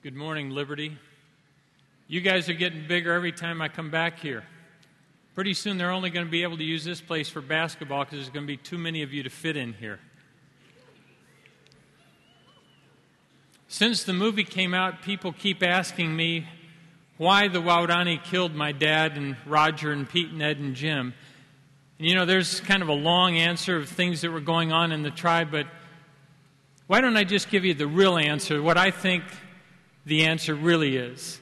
Good morning, Liberty. You guys are getting bigger every time I come back here. Pretty soon they're only going to be able to use this place for basketball because there's going to be too many of you to fit in here. Since the movie came out, people keep asking me why the Waodani killed my dad and Roger and Pete and Ed and Jim. And you know, there's kind of a long answer of things that were going on in the tribe, but why don't I just give you the real answer, what I think the answer really is?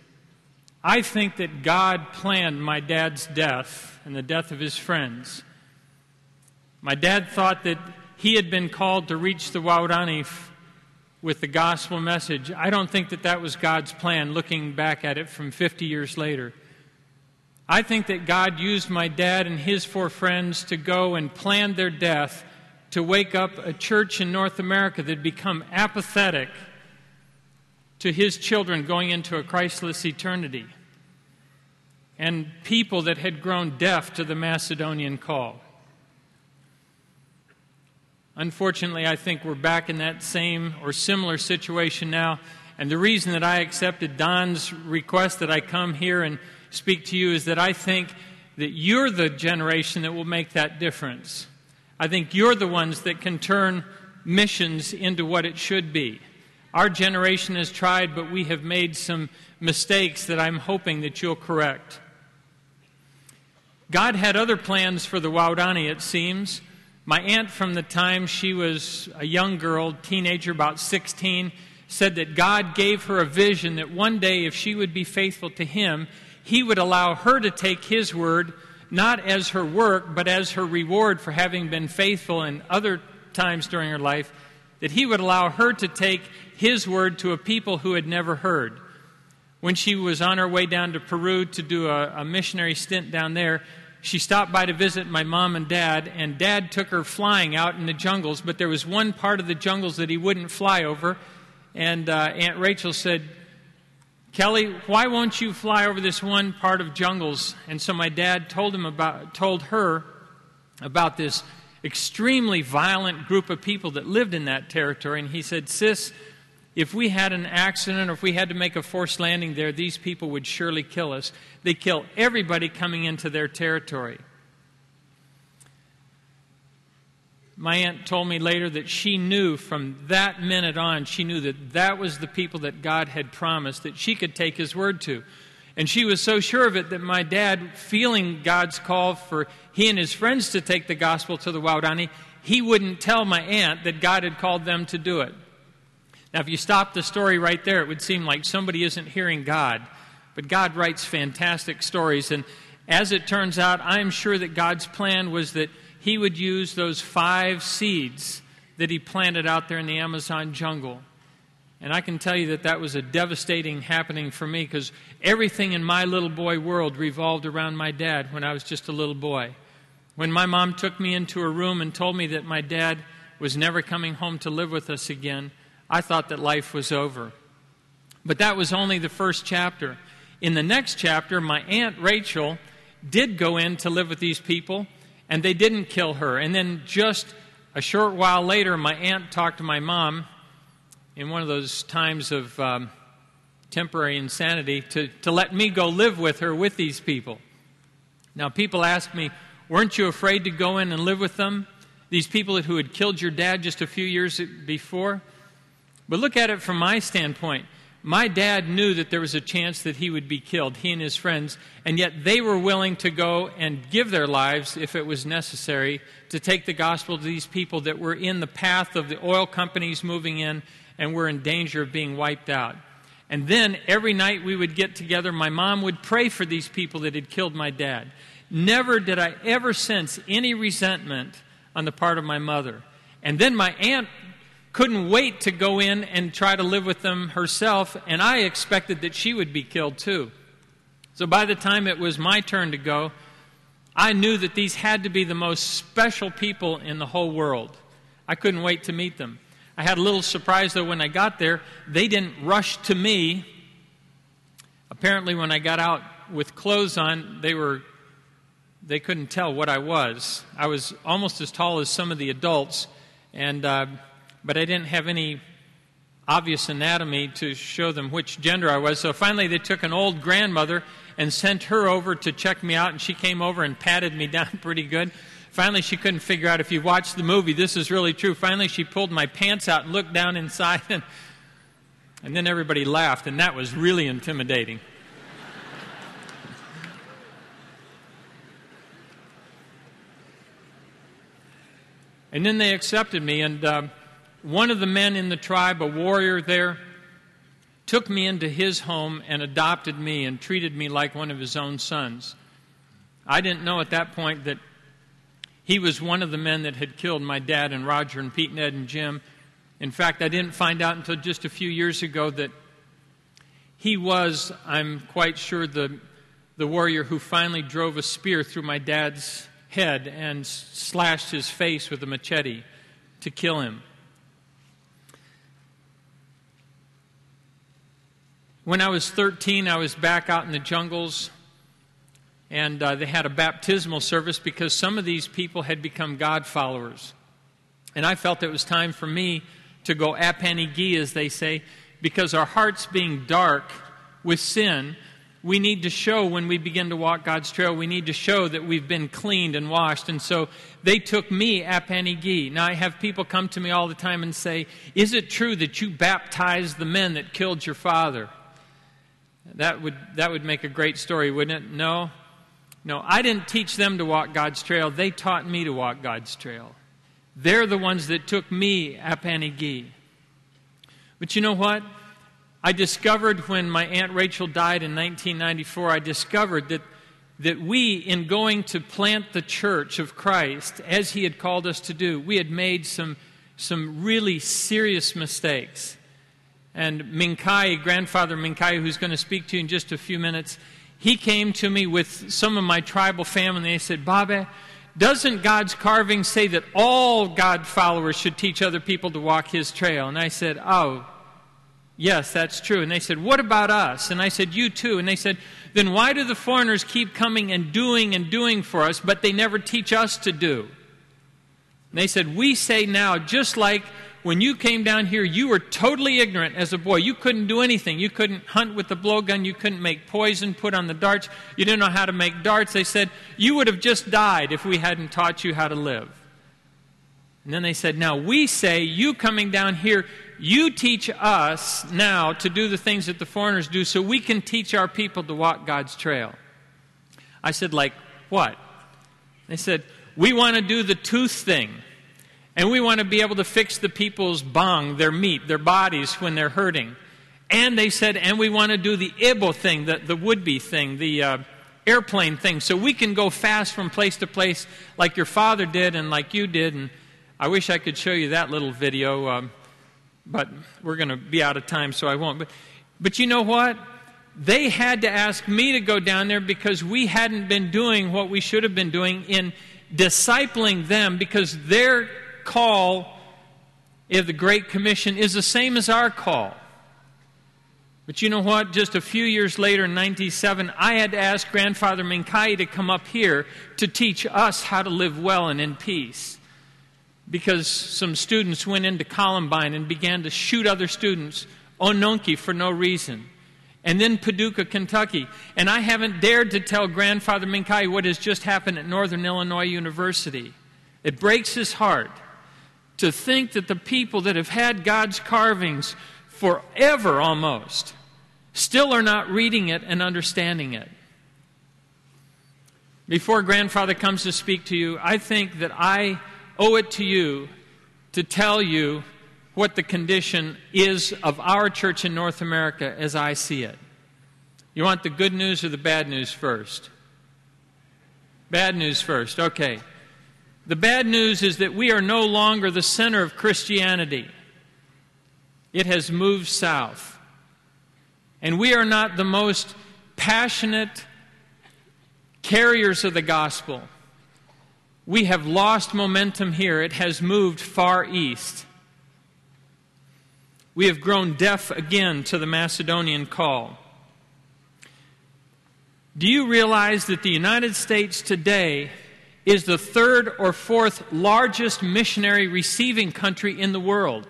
I think that God planned my dad's death and the death of his friends. My dad thought that he had been called to reach the Waodani with the gospel message. I don't think that that was God's plan looking back at it from 50 years later. I think that God used my dad and his four friends to go and plan their death to wake up a church in North America that had become apathetic to his children going into a Christless eternity and people that had grown deaf to the Macedonian call. Unfortunately, I think we're back in that same or similar situation now. And the reason that I accepted Don's request that I come here and speak to you is that I think that you're the generation that will make that difference. I think you're the ones that can turn missions into what it should be. Our generation has tried, but we have made some mistakes that I'm hoping that you'll correct. God had other plans for the Waodani, it seems. My aunt, from the time she was a young girl, teenager, about 16, said that God gave her a vision that one day, if she would be faithful to Him, He would allow her to take His word, not as her work, but as her reward for having been faithful in other times during her life, that He would allow her to take His word to a people who had never heard. When she was on her way down to Peru to do a, a missionary stint down there, she stopped by to visit my mom and dad, and dad took her flying out in the jungles, but there was one part of the jungles that he wouldn't fly over. And uh, Aunt Rachel said, Kelly, why won't you fly over this one part of jungles? And so my dad told him about, told her about this extremely violent group of people that lived in that territory. And he said, Sis, if we had an accident or if we had to make a forced landing there, these people would surely kill us. They kill everybody coming into their territory. My aunt told me later that she knew from that minute on, she knew that that was the people that God had promised that she could take His word to. And she was so sure of it that my dad, feeling God's call for he and his friends to take the gospel to the Waodani, he wouldn't tell my aunt that God had called them to do it. Now, if you stop the story right there, it would seem like somebody isn't hearing God. But God writes fantastic stories. And as it turns out, I'm sure that God's plan was that He would use those five seeds that He planted out there in the Amazon jungle. And I can tell you that that was a devastating happening for me because everything in my little boy world revolved around my dad when I was just a little boy. When my mom took me into a room and told me that my dad was never coming home to live with us again, I thought that life was over. But that was only the first chapter. In the next chapter, my Aunt Rachel did go in to live with these people, and they didn't kill her. And then just a short while later, my aunt talked to my mom in one of those times of um, temporary insanity to, to let me go live with her with these people. Now, people ask me, weren't you afraid to go in and live with them? These people who had killed your dad just a few years before? But look at it from my standpoint. My dad knew that there was a chance that he would be killed, he and his friends, and yet they were willing to go and give their lives, if it was necessary, to take the gospel to these people that were in the path of the oil companies moving in and were in danger of being wiped out. And then every night we would get together, my mom would pray for these people that had killed my dad. Never did I ever sense any resentment on the part of my mother. And then my aunt couldn't wait to go in and try to live with them herself, and I expected that she would be killed too. So by the time it was my turn to go, I knew that these had to be the most special people in the whole world. I couldn't wait to meet them. I had a little surprise though when I got there. They didn't rush to me. Apparently, when I got out with clothes on, they were they couldn't tell what I was. I was almost as tall as some of the adults, and uh, but I didn't have any obvious anatomy to show them which gender I was. So finally, they took an old grandmother and sent her over to check me out, and she came over and patted me down pretty good. Finally, she couldn't figure out if you watched the movie, this is really true. Finally, she pulled my pants out and looked down inside, and, and then everybody laughed, and that was really intimidating. and then they accepted me, and uh, one of the men in the tribe, a warrior there, took me into his home and adopted me and treated me like one of his own sons. I didn't know at that point that he was one of the men that had killed my dad and Roger and Pete, and Ed and Jim. In fact, I didn't find out until just a few years ago that he was, I'm quite sure, the, the warrior who finally drove a spear through my dad's head and slashed his face with a machete to kill him. When I was 13, I was back out in the jungles, and uh, they had a baptismal service because some of these people had become God followers. And I felt it was time for me to go apanigi, as they say, because our hearts being dark with sin, we need to show when we begin to walk God's trail, we need to show that we've been cleaned and washed. And so they took me apanigi. Now I have people come to me all the time and say, Is it true that you baptized the men that killed your father? That would, that would make a great story, wouldn't it? No. No, I didn't teach them to walk God's trail. They taught me to walk God's trail. They're the ones that took me apanigi. But you know what? I discovered when my Aunt Rachel died in 1994, I discovered that, that we, in going to plant the church of Christ, as He had called us to do, we had made some, some really serious mistakes. And Mincaye, grandfather Mincaye, who's going to speak to you in just a few minutes, he came to me with some of my tribal family. And they said, Baba, doesn't God's carving say that all God followers should teach other people to walk his trail? And I said, Oh, yes, that's true. And they said, What about us? And I said, You too. And they said, Then why do the foreigners keep coming and doing and doing for us, but they never teach us to do? And they said, We say now, just like when you came down here, you were totally ignorant as a boy. You couldn't do anything. You couldn't hunt with the blowgun. You couldn't make poison put on the darts. You didn't know how to make darts. They said, You would have just died if we hadn't taught you how to live. And then they said, Now we say, you coming down here, you teach us now to do the things that the foreigners do so we can teach our people to walk God's trail. I said, Like what? They said, We want to do the tooth thing. And we want to be able to fix the people's bung, their meat, their bodies when they're hurting. And they said, and we want to do the Ibo thing, the, the would be thing, the uh, airplane thing, so we can go fast from place to place like your father did and like you did. And I wish I could show you that little video, um, but we're going to be out of time, so I won't. But, but you know what? They had to ask me to go down there because we hadn't been doing what we should have been doing in discipling them because they're call of the Great Commission is the same as our call. But you know what? Just a few years later, in 97, I had to ask Grandfather Mincaye to come up here to teach us how to live well and in peace. Because some students went into Columbine and began to shoot other students, Ononki, for no reason. And then Paducah, Kentucky. And I haven't dared to tell Grandfather Mincaye what has just happened at Northern Illinois University. It breaks his heart to think that the people that have had God's carvings forever almost still are not reading it and understanding it. Before grandfather comes to speak to you, I think that I owe it to you to tell you what the condition is of our church in North America as I see it. You want the good news or the bad news first? Bad news first. Okay. The bad news is that we are no longer the center of Christianity. It has moved south. And we are not the most passionate carriers of the gospel. We have lost momentum here. It has moved far east. We have grown deaf again to the Macedonian call. Do you realize that the United States today is the third or fourth largest missionary receiving country in the world.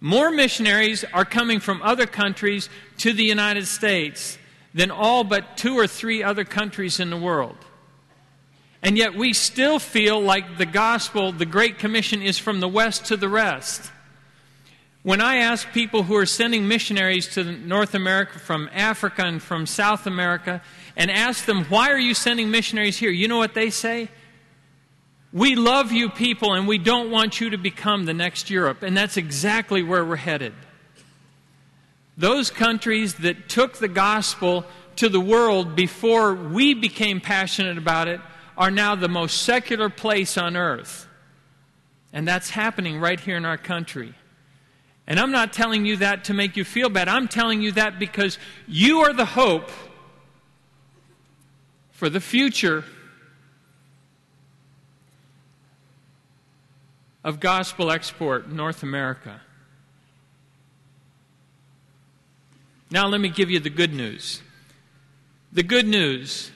More missionaries are coming from other countries to the United States than all but two or three other countries in the world. And yet we still feel like the gospel, the Great Commission, is from the West to the rest. When I ask people who are sending missionaries to North America from Africa and from South America and ask them, why are you sending missionaries here? You know what they say? We love you people and we don't want you to become the next Europe. And that's exactly where we're headed. Those countries that took the gospel to the world before we became passionate about it are now the most secular place on earth. And that's happening right here in our country. And I'm not telling you that to make you feel bad. I'm telling you that because you are the hope for the future of gospel export in North America. Now, let me give you the good news. The good news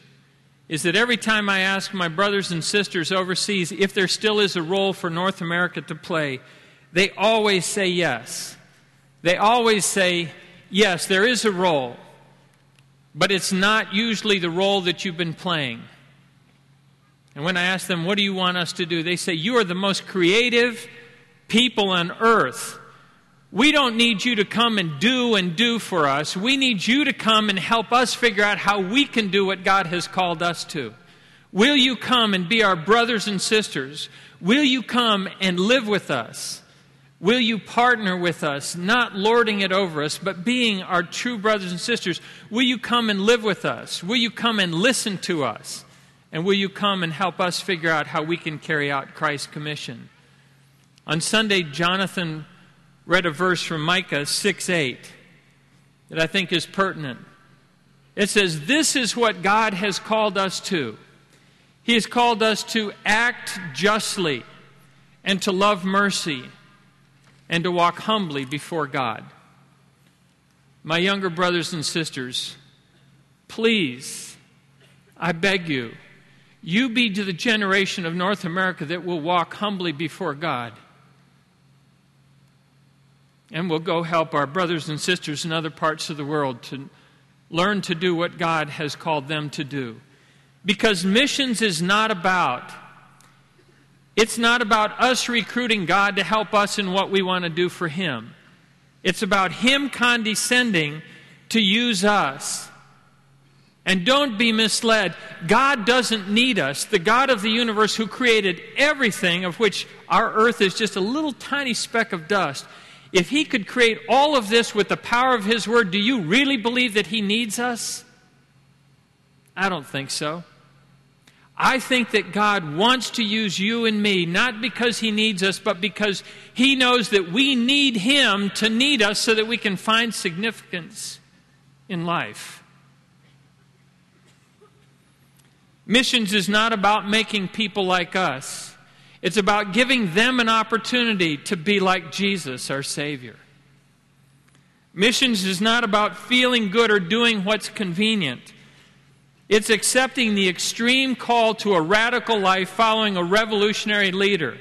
is that every time I ask my brothers and sisters overseas if there still is a role for North America to play, they always say yes. They always say, yes, there is a role, but it's not usually the role that you've been playing. And when I ask them, What do you want us to do? they say, You are the most creative people on earth. We don't need you to come and do and do for us. We need you to come and help us figure out how we can do what God has called us to. Will you come and be our brothers and sisters? Will you come and live with us? Will you partner with us, not lording it over us, but being our true brothers and sisters? Will you come and live with us? Will you come and listen to us? And will you come and help us figure out how we can carry out Christ's commission? On Sunday, Jonathan read a verse from Micah 6 8 that I think is pertinent. It says, This is what God has called us to. He has called us to act justly and to love mercy and to walk humbly before God. My younger brothers and sisters, please, I beg you, you be to the generation of North America that will walk humbly before God. And will go help our brothers and sisters in other parts of the world to learn to do what God has called them to do. Because missions is not about it's not about us recruiting God to help us in what we want to do for him. It's about him condescending to use us and don't be misled. God doesn't need us. The God of the universe, who created everything, of which our earth is just a little tiny speck of dust, if He could create all of this with the power of His Word, do you really believe that He needs us? I don't think so. I think that God wants to use you and me, not because He needs us, but because He knows that we need Him to need us so that we can find significance in life. Missions is not about making people like us, it's about giving them an opportunity to be like Jesus, our Savior. Missions is not about feeling good or doing what's convenient. It's accepting the extreme call to a radical life following a revolutionary leader.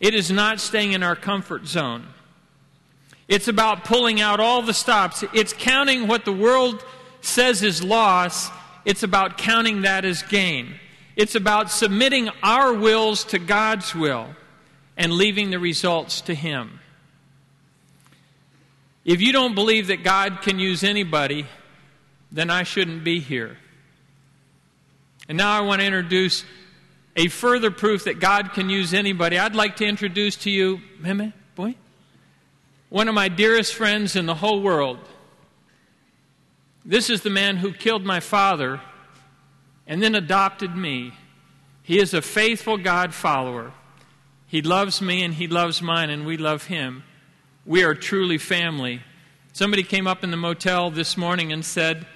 It is not staying in our comfort zone. It's about pulling out all the stops. It's counting what the world says is loss it's about counting that as gain. It's about submitting our wills to God's will and leaving the results to Him. If you don't believe that God can use anybody, then I shouldn't be here. And now I want to introduce a further proof that God can use anybody. I'd like to introduce to you, Meme, boy, one of my dearest friends in the whole world. This is the man who killed my father and then adopted me. He is a faithful God follower. He loves me and he loves mine, and we love him. We are truly family. Somebody came up in the motel this morning and said,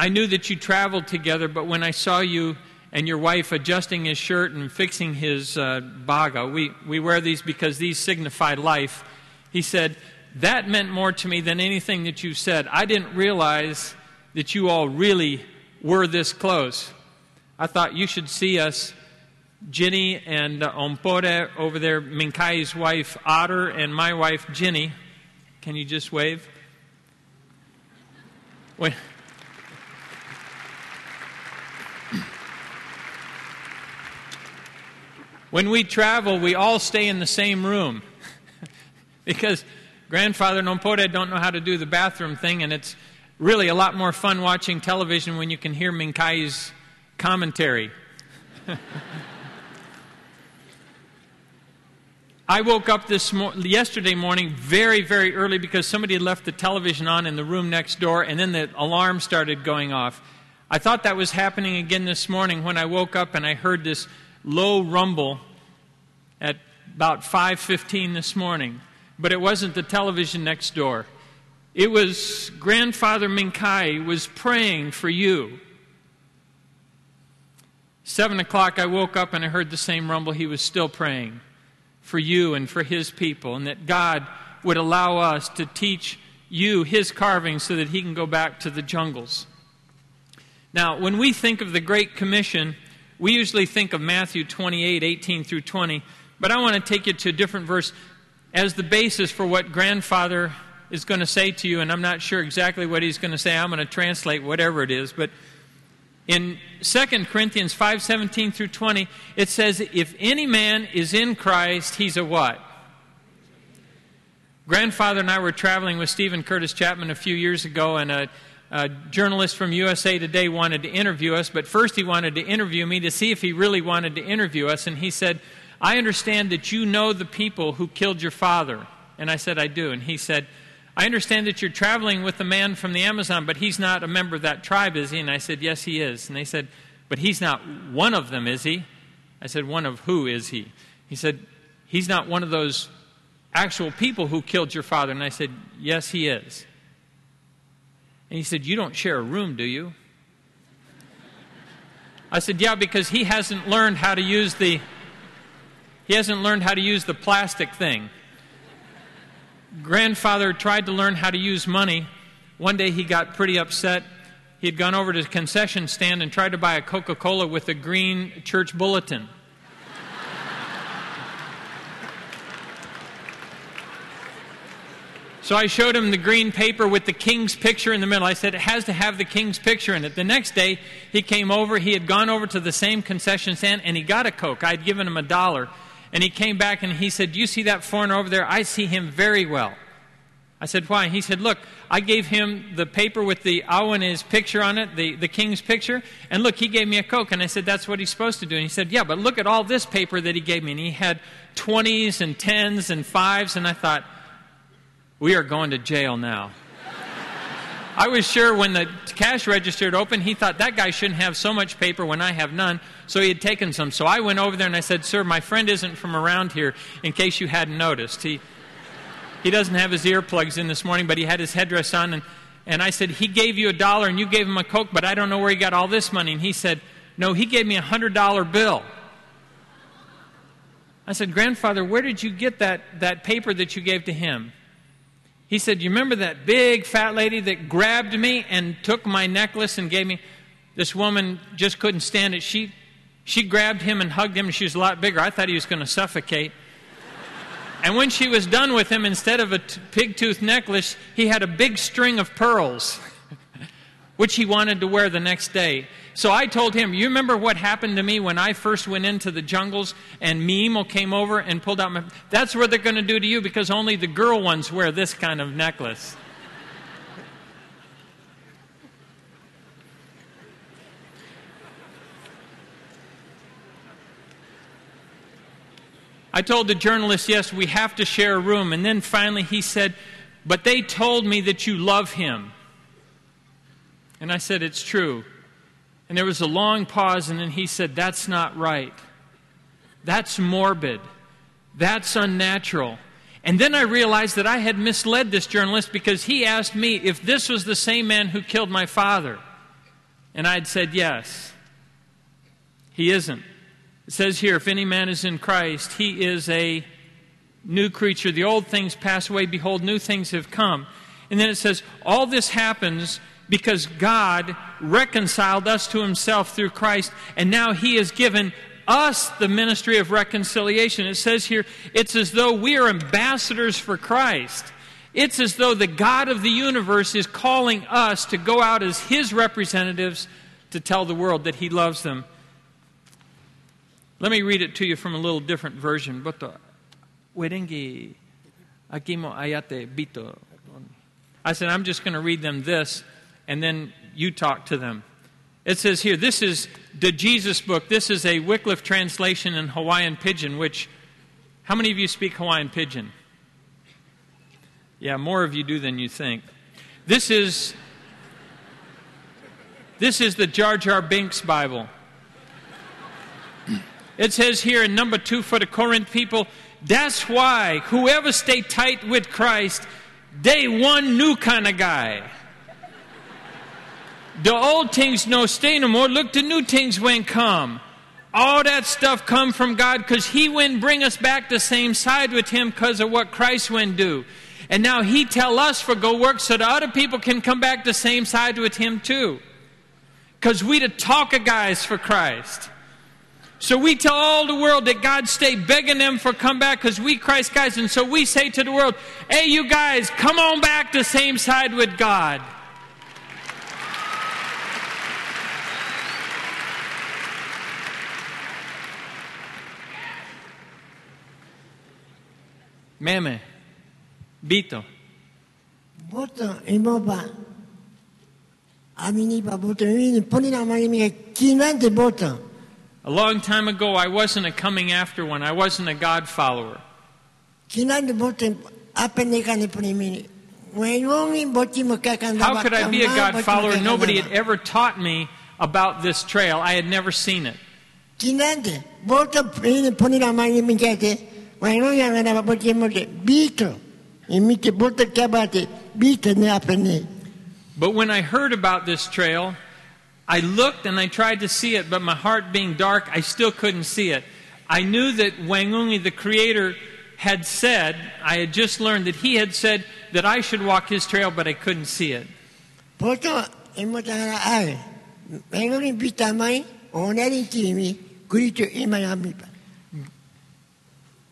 I knew that you traveled together, but when I saw you and your wife adjusting his shirt and fixing his uh, baga, we, we wear these because these signify life. He said, that meant more to me than anything that you said. I didn't realize that you all really were this close. I thought you should see us Ginny and uh, Ompore over there, Mincaye's wife Otter, and my wife Ginny. Can you just wave? When, when we travel, we all stay in the same room because grandfather and Ompore don't know how to do the bathroom thing, and it's really a lot more fun watching television when you can hear Mincaye's commentary. I woke up this mo- yesterday morning very, very early because somebody had left the television on in the room next door, and then the alarm started going off. I thought that was happening again this morning when I woke up and I heard this low rumble at about 5:15 this morning, but it wasn't the television next door. It was grandfather Mincaye was praying for you. Seven o'clock, I woke up and I heard the same rumble. He was still praying for you and for his people, and that God would allow us to teach you his carving so that he can go back to the jungles. Now, when we think of the Great Commission, we usually think of Matthew 28 18 through 20, but I want to take you to a different verse as the basis for what grandfather is going to say to you, and I'm not sure exactly what he's going to say. I'm going to translate whatever it is, but in 2 Corinthians 5:17 through 20, it says if any man is in Christ, he's a what? Grandfather and I were traveling with Steven Curtis Chapman a few years ago and a, a journalist from USA Today wanted to interview us, but first he wanted to interview me to see if he really wanted to interview us and he said, "I understand that you know the people who killed your father." And I said, "I do." And he said, I understand that you're traveling with a man from the Amazon, but he's not a member of that tribe, is he? And I said, Yes, he is. And they said, But he's not one of them, is he? I said, One of who is he? He said, He's not one of those actual people who killed your father. And I said, Yes, he is. And he said, You don't share a room, do you? I said, Yeah, because he hasn't learned how to use the he hasn't learned how to use the plastic thing grandfather tried to learn how to use money. One day he got pretty upset. He had gone over to the concession stand and tried to buy a Coca Cola with a green church bulletin. So I showed him the green paper with the king's picture in the middle. I said, It has to have the king's picture in it. The next day, he came over. He had gone over to the same concession stand and he got a Coke. I'd given him a dollar. And he came back and he said, you see that foreigner over there? I see him very well. I said, Why? He said, Look, I gave him the paper with the Awane's picture on it, the, the king's picture, and look, he gave me a Coke. And I said, That's what he's supposed to do. And he said, Yeah, but look at all this paper that he gave me. And he had 20s and 10s and 5s. And I thought, We are going to jail now. I was sure when the cash register had opened, he thought that guy shouldn't have so much paper when I have none. So he had taken some. So I went over there and I said, Sir, my friend isn't from around here, in case you hadn't noticed. He, he doesn't have his earplugs in this morning, but he had his headdress on. And, and I said, He gave you a dollar and you gave him a Coke, but I don't know where he got all this money. And he said, No, he gave me a $100 bill. I said, Grandfather, where did you get that, that paper that you gave to him? He said, You remember that big fat lady that grabbed me and took my necklace and gave me? This woman just couldn't stand it. She, she grabbed him and hugged him, and she was a lot bigger. I thought he was going to suffocate. And when she was done with him, instead of a t- pig tooth necklace, he had a big string of pearls, which he wanted to wear the next day. So I told him, You remember what happened to me when I first went into the jungles and Mimo came over and pulled out my. That's what they're going to do to you because only the girl ones wear this kind of necklace. I told the journalist, Yes, we have to share a room. And then finally he said, But they told me that you love him. And I said, It's true. And there was a long pause, and then he said, That's not right. That's morbid. That's unnatural. And then I realized that I had misled this journalist because he asked me if this was the same man who killed my father. And I'd said, Yes. He isn't. It says here, if any man is in Christ, he is a new creature. The old things pass away. Behold, new things have come. And then it says, all this happens because God reconciled us to himself through Christ, and now he has given us the ministry of reconciliation. It says here, it's as though we are ambassadors for Christ. It's as though the God of the universe is calling us to go out as His representatives to tell the world that He loves them. Let me read it to you from a little different version. But Werengi Akimo Ayate Bito. I said, I'm just going to read them this, and then you talk to them. It says here, this is the Jesus book. This is a Wycliffe translation in Hawaiian Pidgin, which, how many of you speak Hawaiian Pidgin? Yeah, more of you do than you think. This is this is the Jar Jar Binks Bible. It says here in number two for the Corinth people, that's why whoever stay tight with Christ, they one new kind of guy. The old things no stay no more. Look, the new things when come. All that stuff come from God because He wouldn't bring us back the same side with Him because of what Christ wouldn't do. And now he tell us for go work so the other people can come back the same side with him too. Because we the talker guys for Christ. So we tell all the world that God stay begging them for come back because we Christ guys. And so we say to the world, hey, you guys, come on back the same side with God. Meme. Bito. Boto imoba. Amini ba boto ini poni na mari mi kinante. A long time ago, I wasn't a coming after one. I wasn't a God follower. Kinante boto apene kane poni mi. How could I be a God follower? Nobody had ever taught me about this trail. I had never seen it. Kinante boto ini poni na mari mi kete. Waino yang ada boto mote bito. But when I heard about this trail, I looked and I tried to see it, but my heart being dark, I still couldn't see it. I knew that Wangungi, the creator, had said, I had just learned that he had said that I should walk his trail, but I couldn't see it. Wangungi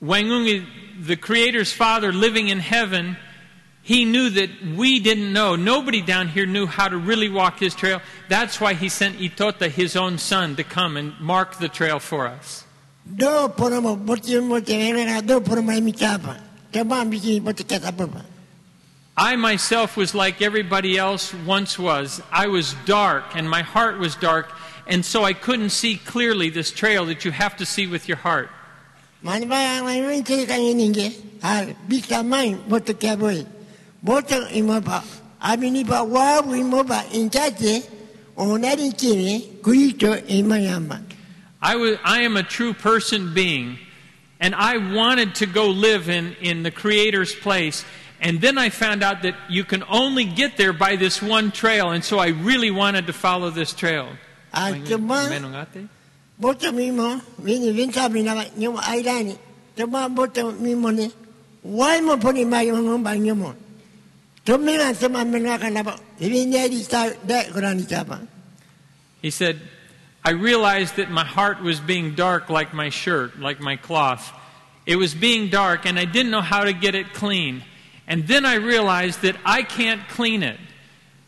the Creator's Father living in heaven, He knew that we didn't know. Nobody down here knew how to really walk His trail. That's why He sent Itota, His own son, to come and mark the trail for us. I myself was like everybody else once was. I was dark, and my heart was dark, and so I couldn't see clearly this trail that you have to see with your heart. Mani ba ang may cerita ini ke? Ha, bisa main boto kaboy. Boto imo ba? Abi ni ba wa imo ba inchache onari kini kuito imayama. I was I am a true person being and I wanted to go live in in the creator's place and then I found out that you can only get there by this one trail and so I really wanted to follow this trail. Ah, Boto mimo, vini vintabi na nyuma aidani. Tama boto mimo ni. Why mo poni mai mo ba nyomo. Tomina sama menaka na ba. Vini di sta de kurani tapa. He said, I realized that my heart was being dark like my shirt, like my cloth. It was being dark, and I didn't know how to get it clean. And then I realized that I can't clean it.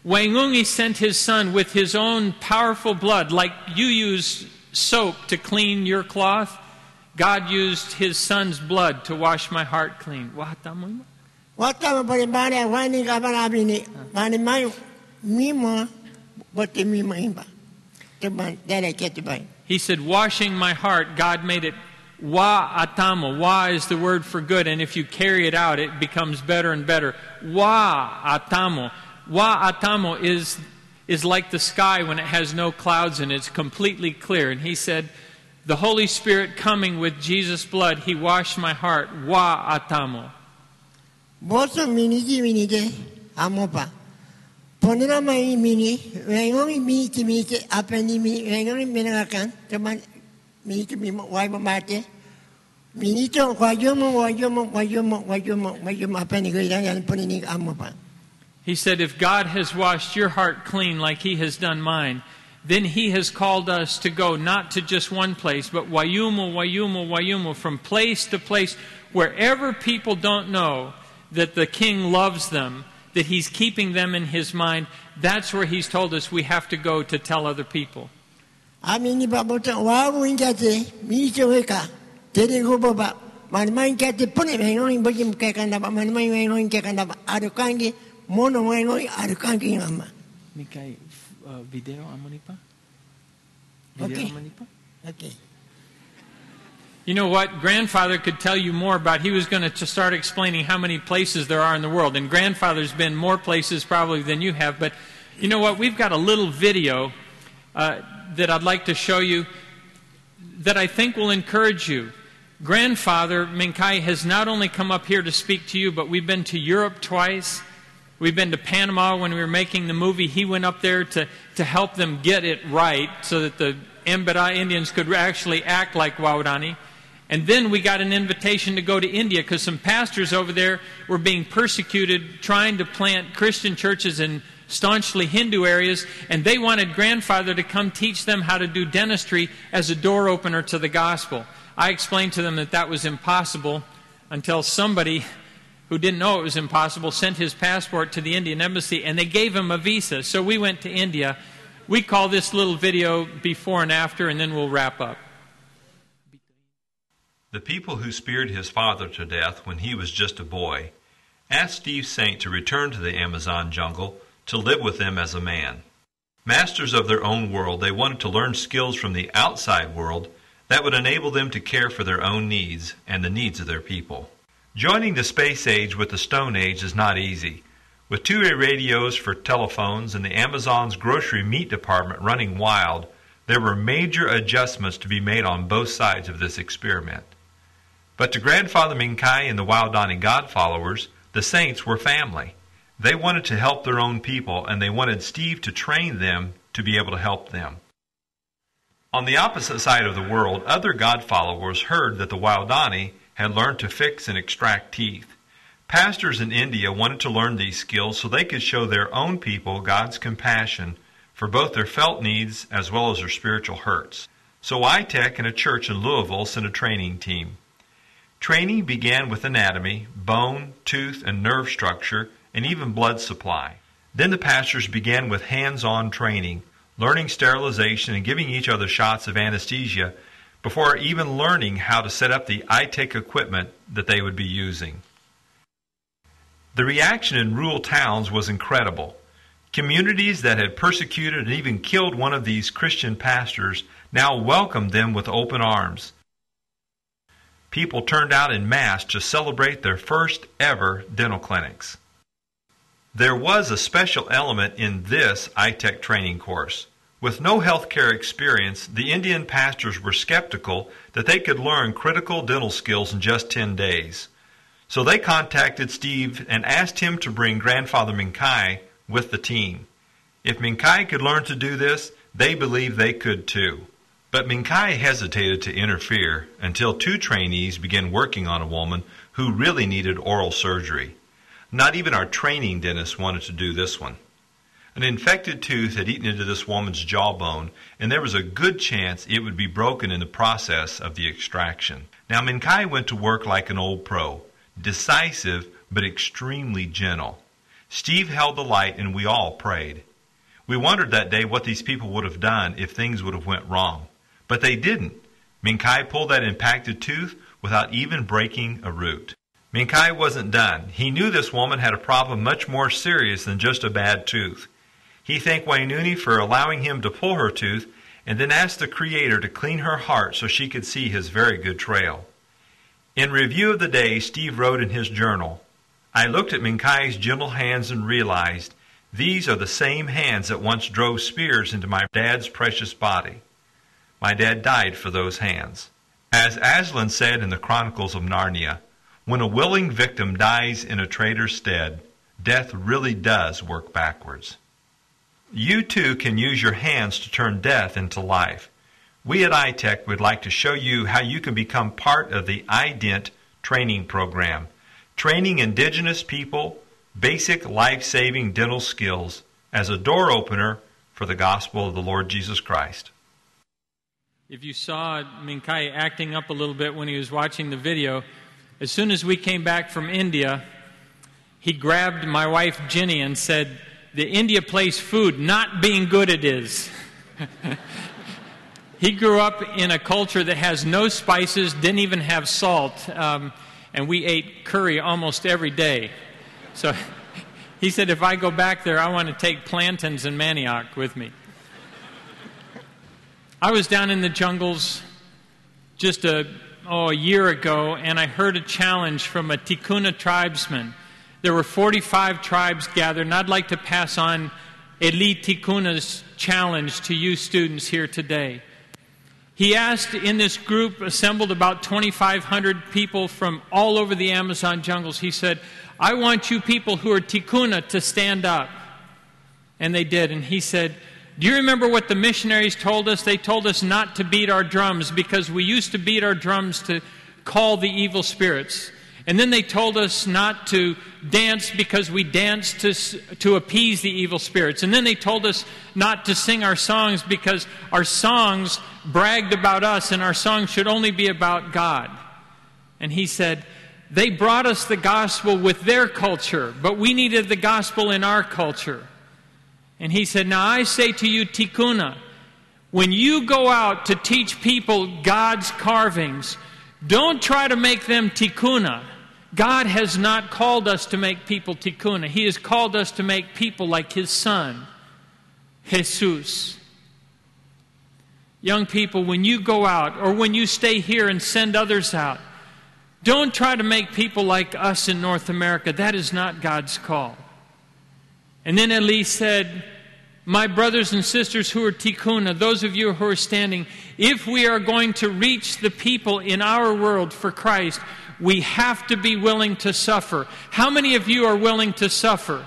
Wang Wangungi sent his son with his own powerful blood, like you use soap to clean your cloth. God used his son's blood to wash my heart clean. He said, washing my heart, God made it wa atamo. Wa is the word for good, and if you carry it out, it becomes better and better. Wa atamo. Wa atamo is is like the sky when it has no clouds and it's completely clear. And he said, The Holy Spirit coming with Jesus' blood, he washed my heart. Wa atamo. Boso mini ji amopa. Ponera mai mini, wengongi mini ki mini ki apeni mini, wengongi menagakan, teman mini ki mini apeni ponini amopa. He said, If God has washed your heart clean like He has done mine, then he has called us to go not to just one place, but Wayumo, Wayumo, Wayumo, from place to place, wherever people don't know that the king loves them, that he's keeping them in his mind, that's where he's told us we have to go to tell other people. Mono me no aru kangi ngama Mikai, video amanipa? Okay. okay You know what? Grandfather could tell you more about. He was going to start explaining how many places there are in the world, and grandfather's been more places probably than you have. But you know what? We've got a little video uh, that I'd like to show you that I think will encourage you. Grandfather Mincaye has not only come up here to speak to you, but we've been to Europe twice. We've been to Panama when we were making the movie. He went up there to, to help them get it right so that the Emberá Indians could actually act like Waurani. And then we got an invitation to go to India because some pastors over there were being persecuted trying to plant Christian churches in staunchly Hindu areas, and they wanted grandfather to come teach them how to do dentistry as a door opener to the gospel. I explained to them that that was impossible until somebody who didn't know it was impossible sent his passport to the Indian embassy and they gave him a visa. So we went to India. We call this little video before and after, and then we'll wrap up. The people who speared his father to death when he was just a boy asked Steve Saint to return to the Amazon jungle to live with them as a man. Masters of their own world, they wanted to learn skills from the outside world that would enable them to care for their own needs and the needs of their people. Joining the space age with the Stone Age is not easy. With two-way radios for telephones and the Amazon's grocery meat department running wild, there were major adjustments to be made on both sides of this experiment. But to grandfather Mincaye and the Waodani God followers, the saints were family. They wanted to help their own people, and they wanted Steve to train them to be able to help them. On the opposite side of the world, other God followers heard that the Waodani had learned to fix and extract teeth. Pastors in India wanted to learn these skills so they could show their own people God's compassion for both their felt needs as well as their spiritual hurts. So I-TEC and a church in Louisville sent a training team. Training began with anatomy, bone, tooth, and nerve structure, and even blood supply. Then the pastors began with hands on training, learning sterilization and giving each other shots of anesthesia before even learning how to set up the I-TEC equipment that they would be using. The reaction in rural towns was incredible. Communities that had persecuted and even killed one of these Christian pastors now welcomed them with open arms people turned out in mass to celebrate their first ever dental clinics. There was a special element in this I-TEC training course. With no healthcare experience, the Indian pastors were skeptical that they could learn critical dental skills in just 10 days. So they contacted Steve and asked him to bring grandfather Mincaye with the team. If Mincaye could learn to do this, they believed they could too. But Mincaye hesitated to interfere until two trainees began working on a woman who really needed oral surgery. Not even our training dentist wanted to do this one. An infected tooth had eaten into this woman's jawbone, and there was a good chance it would be broken in the process of the extraction. Now, Mincaye went to work like an old pro, decisive but extremely gentle. Steve held the light, and we all prayed. We wondered that day what these people would have done if things would have went wrong. But they didn't. Mincaye pulled that impacted tooth without even breaking a root. Mincaye wasn't done. He knew this woman had a problem much more serious than just a bad tooth. He thanked Wainuni for allowing him to pull her tooth and then asked the Creator to clean her heart so she could see his very good trail. In review of the day, Steve wrote in his journal, I looked at Mincaye's gentle hands and realized these are the same hands that once drove spears into my dad's precious body. My dad died for those hands. As Aslan said in the Chronicles of Narnia, when a willing victim dies in a traitor's stead, death really does work backwards. You too can use your hands to turn death into life. We at I-TEC would like to show you how you can become part of the iDent training program, training indigenous people basic life saving dental skills as a door opener for the gospel of the Lord Jesus Christ. If you saw Mincaye acting up a little bit when he was watching the video, as soon as we came back from India, he grabbed my wife Ginny and said, The India place food not being good it is. he grew up in a culture that has no spices, didn't even have salt, um, and we ate curry almost every day. So he said, If I go back there, I want to take plantains and manioc with me. I was down in the jungles just a, oh, a year ago, and I heard a challenge from a Tikuna tribesman. There were 45 tribes gathered, and I'd like to pass on Eli Tikuna's challenge to you students here today. He asked in this group, assembled about 2,500 people from all over the Amazon jungles, he said, I want you people who are Tikuna to stand up. And they did. And he said, Do you remember what the missionaries told us? They told us not to beat our drums because we used to beat our drums to call the evil spirits. And then they told us not to dance because we danced to, to appease the evil spirits. And then they told us not to sing our songs because our songs bragged about us and our songs should only be about God. And he said, They brought us the gospel with their culture, but we needed the gospel in our culture. And he said, Now I say to you, Tikuna, when you go out to teach people God's carvings, don't try to make them Tikuna. God has not called us to make people Tikuna. He has called us to make people like His Son, Jesus. Young people, when you go out or when you stay here and send others out, don't try to make people like us in North America. That is not God's call. And then Eli said, My brothers and sisters who are tikuna, those of you who are standing, if we are going to reach the people in our world for Christ, we have to be willing to suffer. How many of you are willing to suffer?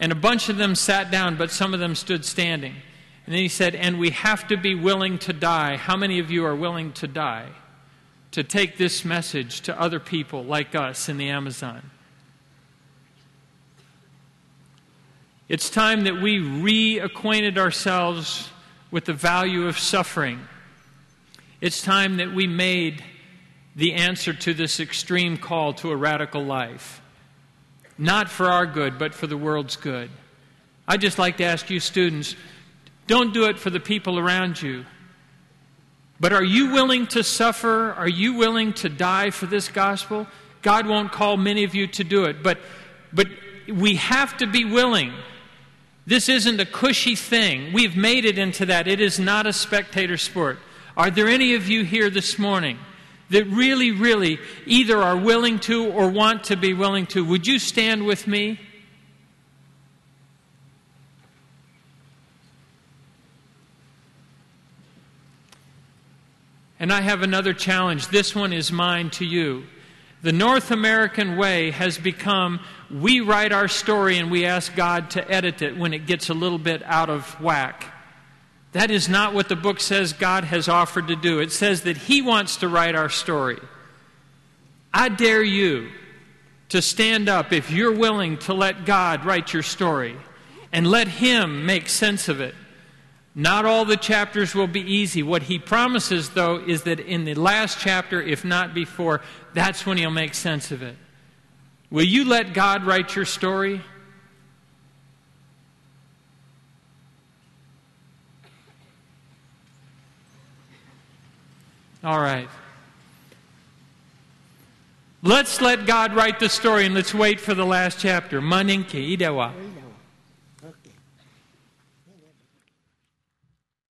And a bunch of them sat down, but some of them stood standing. And then he said, And we have to be willing to die. How many of you are willing to die? To take this message to other people like us in the Amazon. It's time that we reacquainted ourselves with the value of suffering. It's time that we made the answer to this extreme call to a radical life. Not for our good, but for the world's good. I'd just like to ask you, students, don't do it for the people around you. But are you willing to suffer? Are you willing to die for this gospel? God won't call many of you to do it, but, but we have to be willing. This isn't a cushy thing. We've made it into that. It is not a spectator sport. Are there any of you here this morning that really, really either are willing to or want to be willing to? Would you stand with me? And I have another challenge. This one is mine to you. The North American way has become we write our story and we ask God to edit it when it gets a little bit out of whack. That is not what the book says God has offered to do. It says that He wants to write our story. I dare you to stand up if you're willing to let God write your story and let Him make sense of it. Not all the chapters will be easy. What He promises, though, is that in the last chapter, if not before, that's when He'll make sense of it. Will you let God write your story? All right. Let's let God write the story and let's wait for the last chapter. Maninke, idewa.